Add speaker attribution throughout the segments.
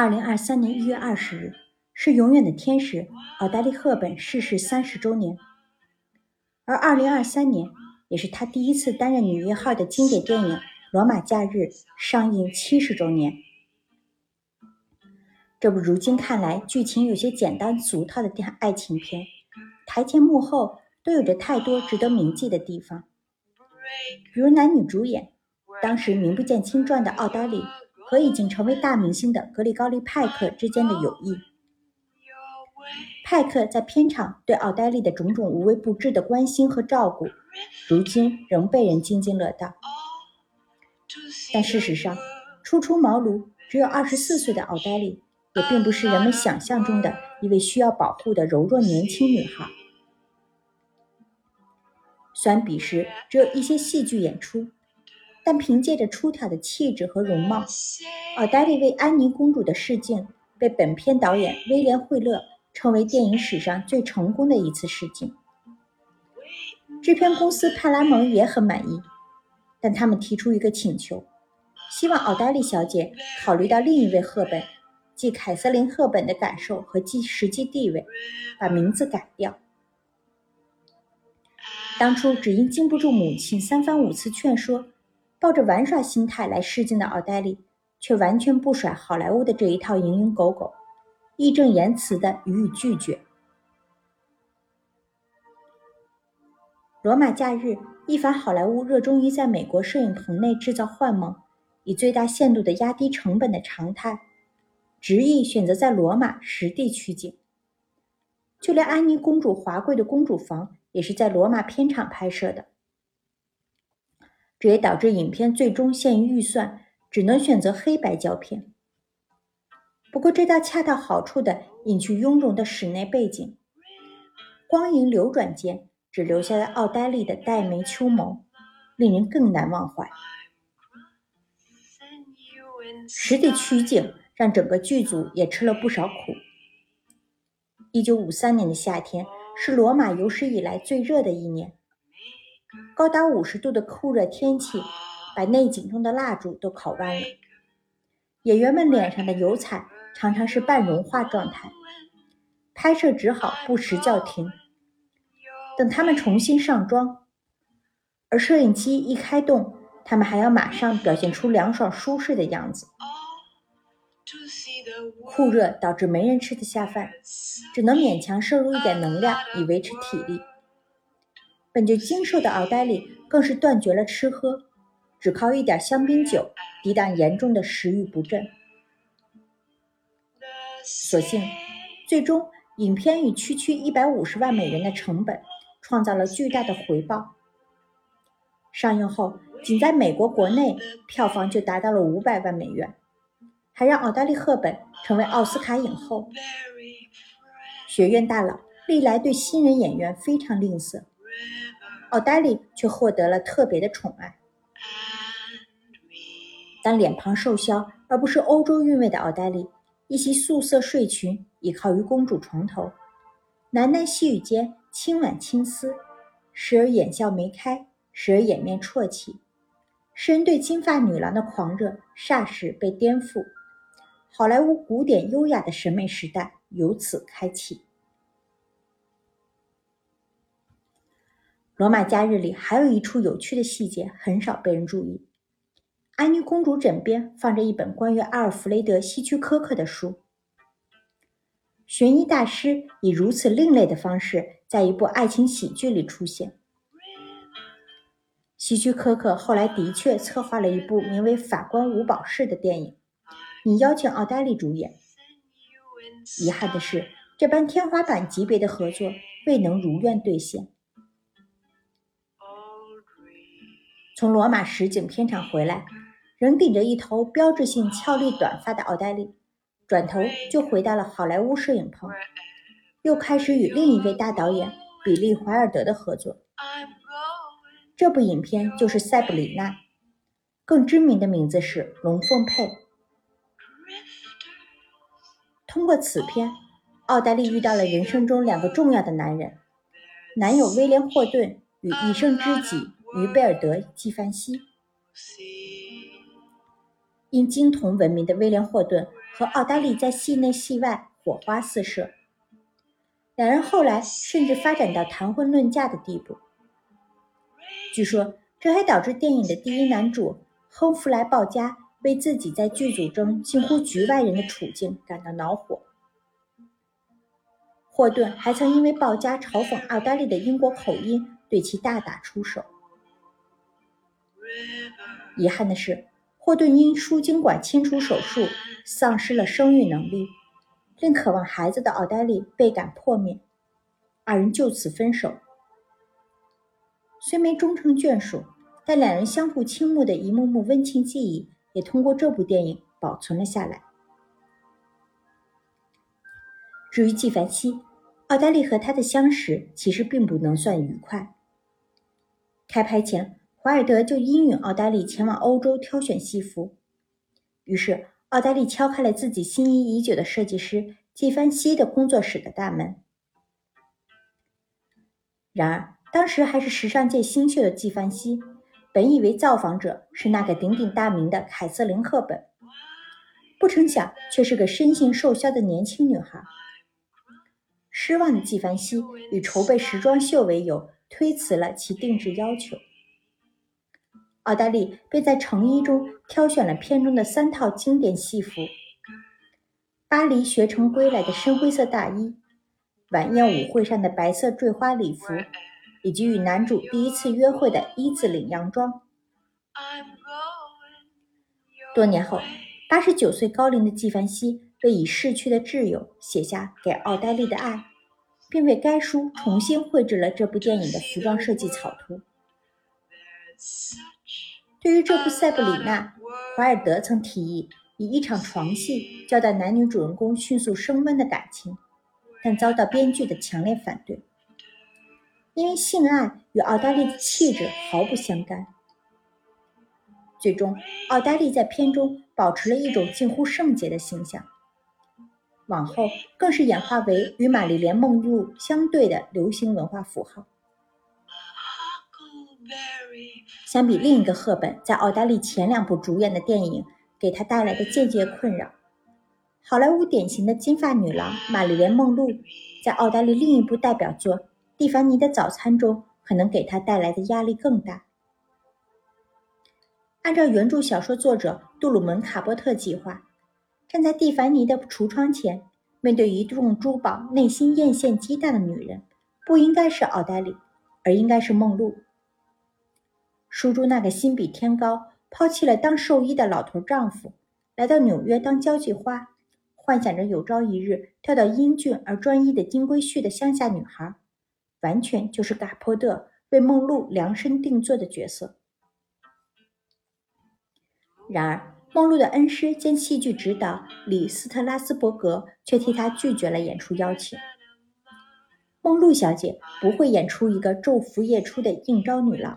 Speaker 1: 二零二三年一月二十日是《永远的天使》奥黛丽·赫本逝世三十周年，而二零二三年也是她第一次担任女一号的经典电影《罗马假日》上映七十周年。这部如今看来剧情有些简单俗套的电爱情片，台前幕后都有着太多值得铭记的地方，如男女主演，当时名不见经传的奥黛丽。和已经成为大明星的格里高利·派克之间的友谊。派克在片场对奥黛丽的种种无微不至的关心和照顾，如今仍被人津津乐道。但事实上，初出茅庐、只有二十四岁的奥黛丽，也并不是人们想象中的一位需要保护的柔弱年轻女孩。虽然彼时只有一些戏剧演出。但凭借着出挑的气质和容貌，奥黛丽为安妮公主的试镜被本片导演威廉·惠勒称为电影史上最成功的一次试镜。制片公司派拉蒙也很满意，但他们提出一个请求，希望奥黛丽小姐考虑到另一位赫本，即凯瑟琳·赫本的感受和即实际地位，把名字改掉。当初只因经不住母亲三番五次劝说。抱着玩耍心态来试镜的奥黛丽，却完全不甩好莱坞的这一套蝇营狗苟，义正言辞的予以拒绝。《罗马假日》一反好莱坞热衷于在美国摄影棚内制造幻梦，以最大限度的压低成本的常态，执意选择在罗马实地取景。就连安妮公主华贵的公主房，也是在罗马片场拍摄的。这也导致影片最终限于预算，只能选择黑白胶片。不过，这倒恰到好处的隐去臃肿的室内背景，光影流转间，只留下了奥黛丽的黛眉秋眸，令人更难忘怀。实地取景让整个剧组也吃了不少苦。一九五三年的夏天是罗马有史以来最热的一年。高达五十度的酷热天气，把内景中的蜡烛都烤弯了。演员们脸上的油彩常常是半融化状态，拍摄只好不时叫停。等他们重新上妆，而摄影机一开动，他们还要马上表现出凉爽舒适的样子。酷热导致没人吃得下饭，只能勉强摄入一点能量以维持体力。本就精瘦的奥黛丽更是断绝了吃喝，只靠一点香槟酒抵挡严重的食欲不振。所幸，最终影片以区区一百五十万美元的成本创造了巨大的回报。上映后，仅在美国国内票房就达到了五百万美元，还让奥黛丽·赫本成为奥斯卡影后。学院大佬历来对新人演员非常吝啬。奥黛丽却获得了特别的宠爱。当脸庞瘦削而不是欧洲韵味的奥黛丽，一袭素色睡裙倚靠于公主床头，喃喃细语间轻挽青丝，时而眼笑眉开，时而掩面啜泣，诗人对金发女郎的狂热霎时被颠覆，好莱坞古典优雅的审美时代由此开启。罗马假日里还有一处有趣的细节，很少被人注意。安妮公主枕边放着一本关于阿尔弗雷德·希区柯克的书。悬疑大师以如此另类的方式，在一部爱情喜剧里出现。希区柯克后来的确策划了一部名为《法官五保释》的电影，你邀请奥黛丽主演。遗憾的是，这般天花板级别的合作未能如愿兑现。从罗马实景片场回来，仍顶着一头标志性俏丽短发的奥黛丽，转头就回到了好莱坞摄影棚，又开始与另一位大导演比利·怀尔德的合作。这部影片就是《塞布里娜》，更知名的名字是《龙凤配》。通过此片，奥黛丽遇到了人生中两个重要的男人：男友威廉·霍顿与一生知己。于贝尔德·纪梵希，因金童闻名的威廉·霍顿和奥黛丽在戏内戏外火花四射，两人后来甚至发展到谈婚论嫁的地步。据说，这还导致电影的第一男主亨弗莱·鲍嘉为自己在剧组中近乎局外人的处境感到恼火。霍顿还曾因为鲍嘉嘲讽奥黛丽的英国口音，对其大打出手。遗憾的是，霍顿因输精管切除手术丧失了生育能力，令渴望孩子的奥黛丽倍感破灭，二人就此分手。虽没终成眷属，但两人相互倾慕的一幕幕温情记忆也通过这部电影保存了下来。至于纪梵希，奥黛丽和他的相识其实并不能算愉快。开拍前，怀尔德就应允奥黛丽前往欧洲挑选戏服，于是奥黛丽敲开了自己心仪已久的设计师纪梵希的工作室的大门。然而，当时还是时尚界新秀的纪梵希，本以为造访者是那个鼎鼎大名的凯瑟琳·赫本，不成想却是个身形瘦削的年轻女孩。失望的纪梵希以筹备时装秀为由，推辞了其定制要求。奥黛丽便在成衣中挑选了片中的三套经典戏服：巴黎学成归来的深灰色大衣，晚宴舞会上的白色坠花礼服。以及与男主第一次约会的一字领洋装。多年后，八十九岁高龄的纪梵希为已逝去的挚友写下《给奥黛丽的爱》，并为该书重新绘制了这部电影的服装设计草图。对于这部《塞布里娜》，怀尔德曾提议以一场床戏交代男女主人公迅速升温的感情，但遭到编剧的强烈反对。因为性爱与奥黛丽的气质毫不相干，最终奥黛丽在片中保持了一种近乎圣洁的形象，往后更是演化为与玛丽莲梦露相对的流行文化符号。相比另一个赫本在奥黛丽前两部主演的电影给她带来的间接困扰，好莱坞典型的金发女郎玛丽莲梦露在奥黛丽另一部代表作。蒂凡尼的早餐中可能给她带来的压力更大。按照原著小说作者杜鲁门·卡波特计划，站在蒂凡尼的橱窗前，面对一众珠宝、内心艳羡鸡蛋的女人，不应该是奥黛丽，而应该是梦露。书中那个心比天高、抛弃了当兽医的老头丈夫，来到纽约当交际花，幻想着有朝一日跳到英俊而专一的金龟婿的乡下女孩。完全就是卡波特为梦露量身定做的角色。然而，梦露的恩师兼戏剧指导李斯特拉斯伯格却替她拒绝了演出邀请。梦露小姐不会演出一个昼伏夜出的应招女郎。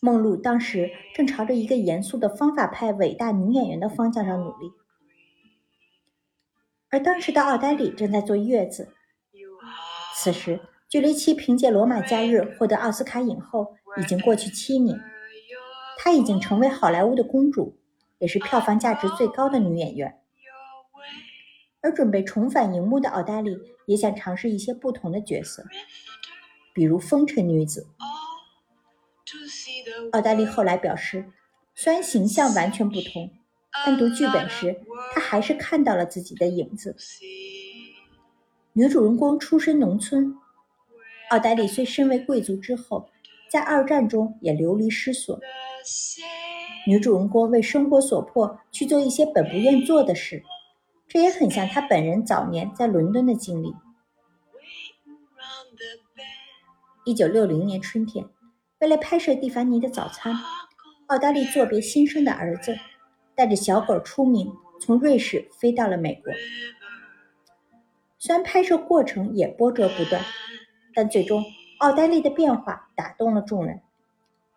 Speaker 1: 梦露当时正朝着一个严肃的方法派伟大女演员的方向上努力，而当时的奥黛丽正在坐月子。此时，距离其凭借《罗马假日》获得奥斯卡影后已经过去七年，她已经成为好莱坞的公主，也是票房价值最高的女演员。而准备重返荧幕的奥黛丽也想尝试一些不同的角色，比如风尘女子。奥黛丽后来表示，虽然形象完全不同，但读剧本时，她还是看到了自己的影子。女主人公出身农村，奥黛丽虽身为贵族之后，在二战中也流离失所。女主人公为生活所迫去做一些本不愿做的事，这也很像她本人早年在伦敦的经历。一九六零年春天，为了拍摄蒂凡尼的早餐，奥黛丽作别新生的儿子，带着小狗出名，从瑞士飞到了美国。虽然拍摄过程也波折不断，但最终奥黛丽的变化打动了众人，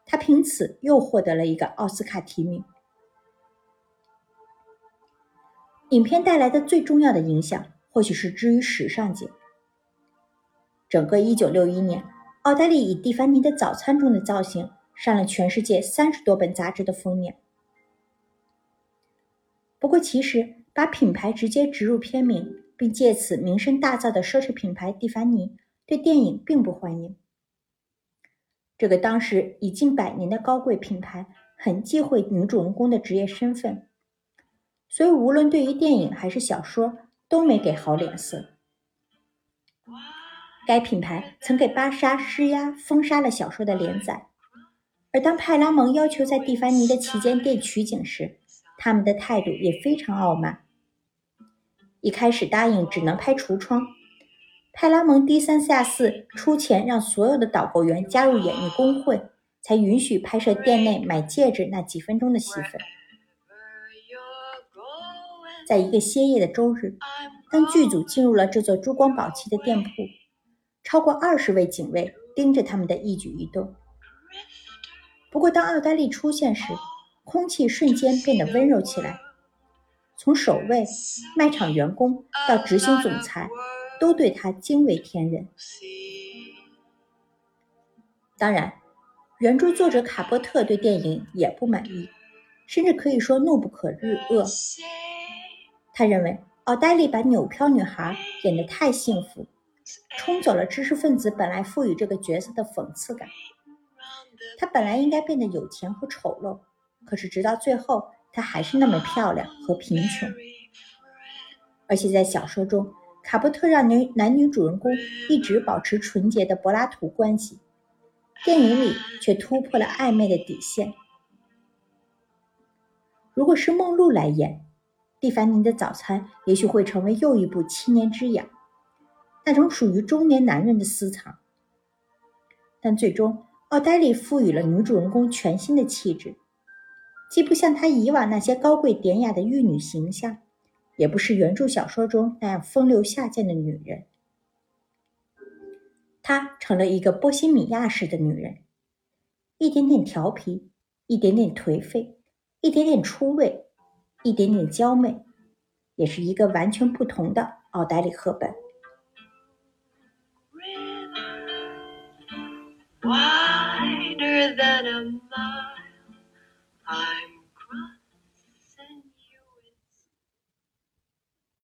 Speaker 1: 她凭此又获得了一个奥斯卡提名。影片带来的最重要的影响，或许是之于时尚界。整个1961年，奥黛丽以蒂凡尼的早餐中的造型上了全世界三十多本杂志的封面，不过，其实把品牌直接植入片名，并借此名声大噪的奢侈品牌蒂凡尼，对电影并不欢迎。这个当时已近百年的高贵品牌，很忌讳女主人公的职业身份，所以无论对于电影还是小说，都没给好脸色。该品牌曾给芭莎施压，封杀了小说的连载。而当派拉蒙要求在蒂凡尼的旗舰店取景时，他们的态度也非常傲慢。一开始答应只能拍橱窗，派拉蒙低三下四出钱让所有的导购员加入演艺工会，才允许拍摄店内买戒指那几分钟的戏份。在一个歇业的周日，当剧组进入了这座珠光宝气的店铺，超过二十位警卫盯着他们的一举一动。不过，当奥黛丽出现时，空气瞬间变得温柔起来。从守卫、卖场员工到执行总裁，都对她惊为天人。当然，原著作者卡波特对电影也不满意，甚至可以说怒不可遏。他认为奥黛丽把纽飘女孩演得太幸福，冲走了知识分子本来赋予这个角色的讽刺感。她本来应该变得有钱和丑陋，可是直到最后，她还是那么漂亮和贫穷。而且在小说中，卡波特让女男女主人公一直保持纯洁的柏拉图关系，电影里却突破了暧昧的底线。如果是梦露来演，蒂凡尼的早餐也许会成为又一部七年之痒，那种属于中年男人的私藏。但最终。奥黛丽赋予了女主人公全新的气质，既不像她以往那些高贵典雅的玉女形象，也不是原著小说中那样风流下贱的女人。她成了一个波西米亚式的女人，一点点调皮，一点点颓废，一点点出位，一点点娇媚，也是一个完全不同的奥黛丽·赫本。wider than a mile. I'm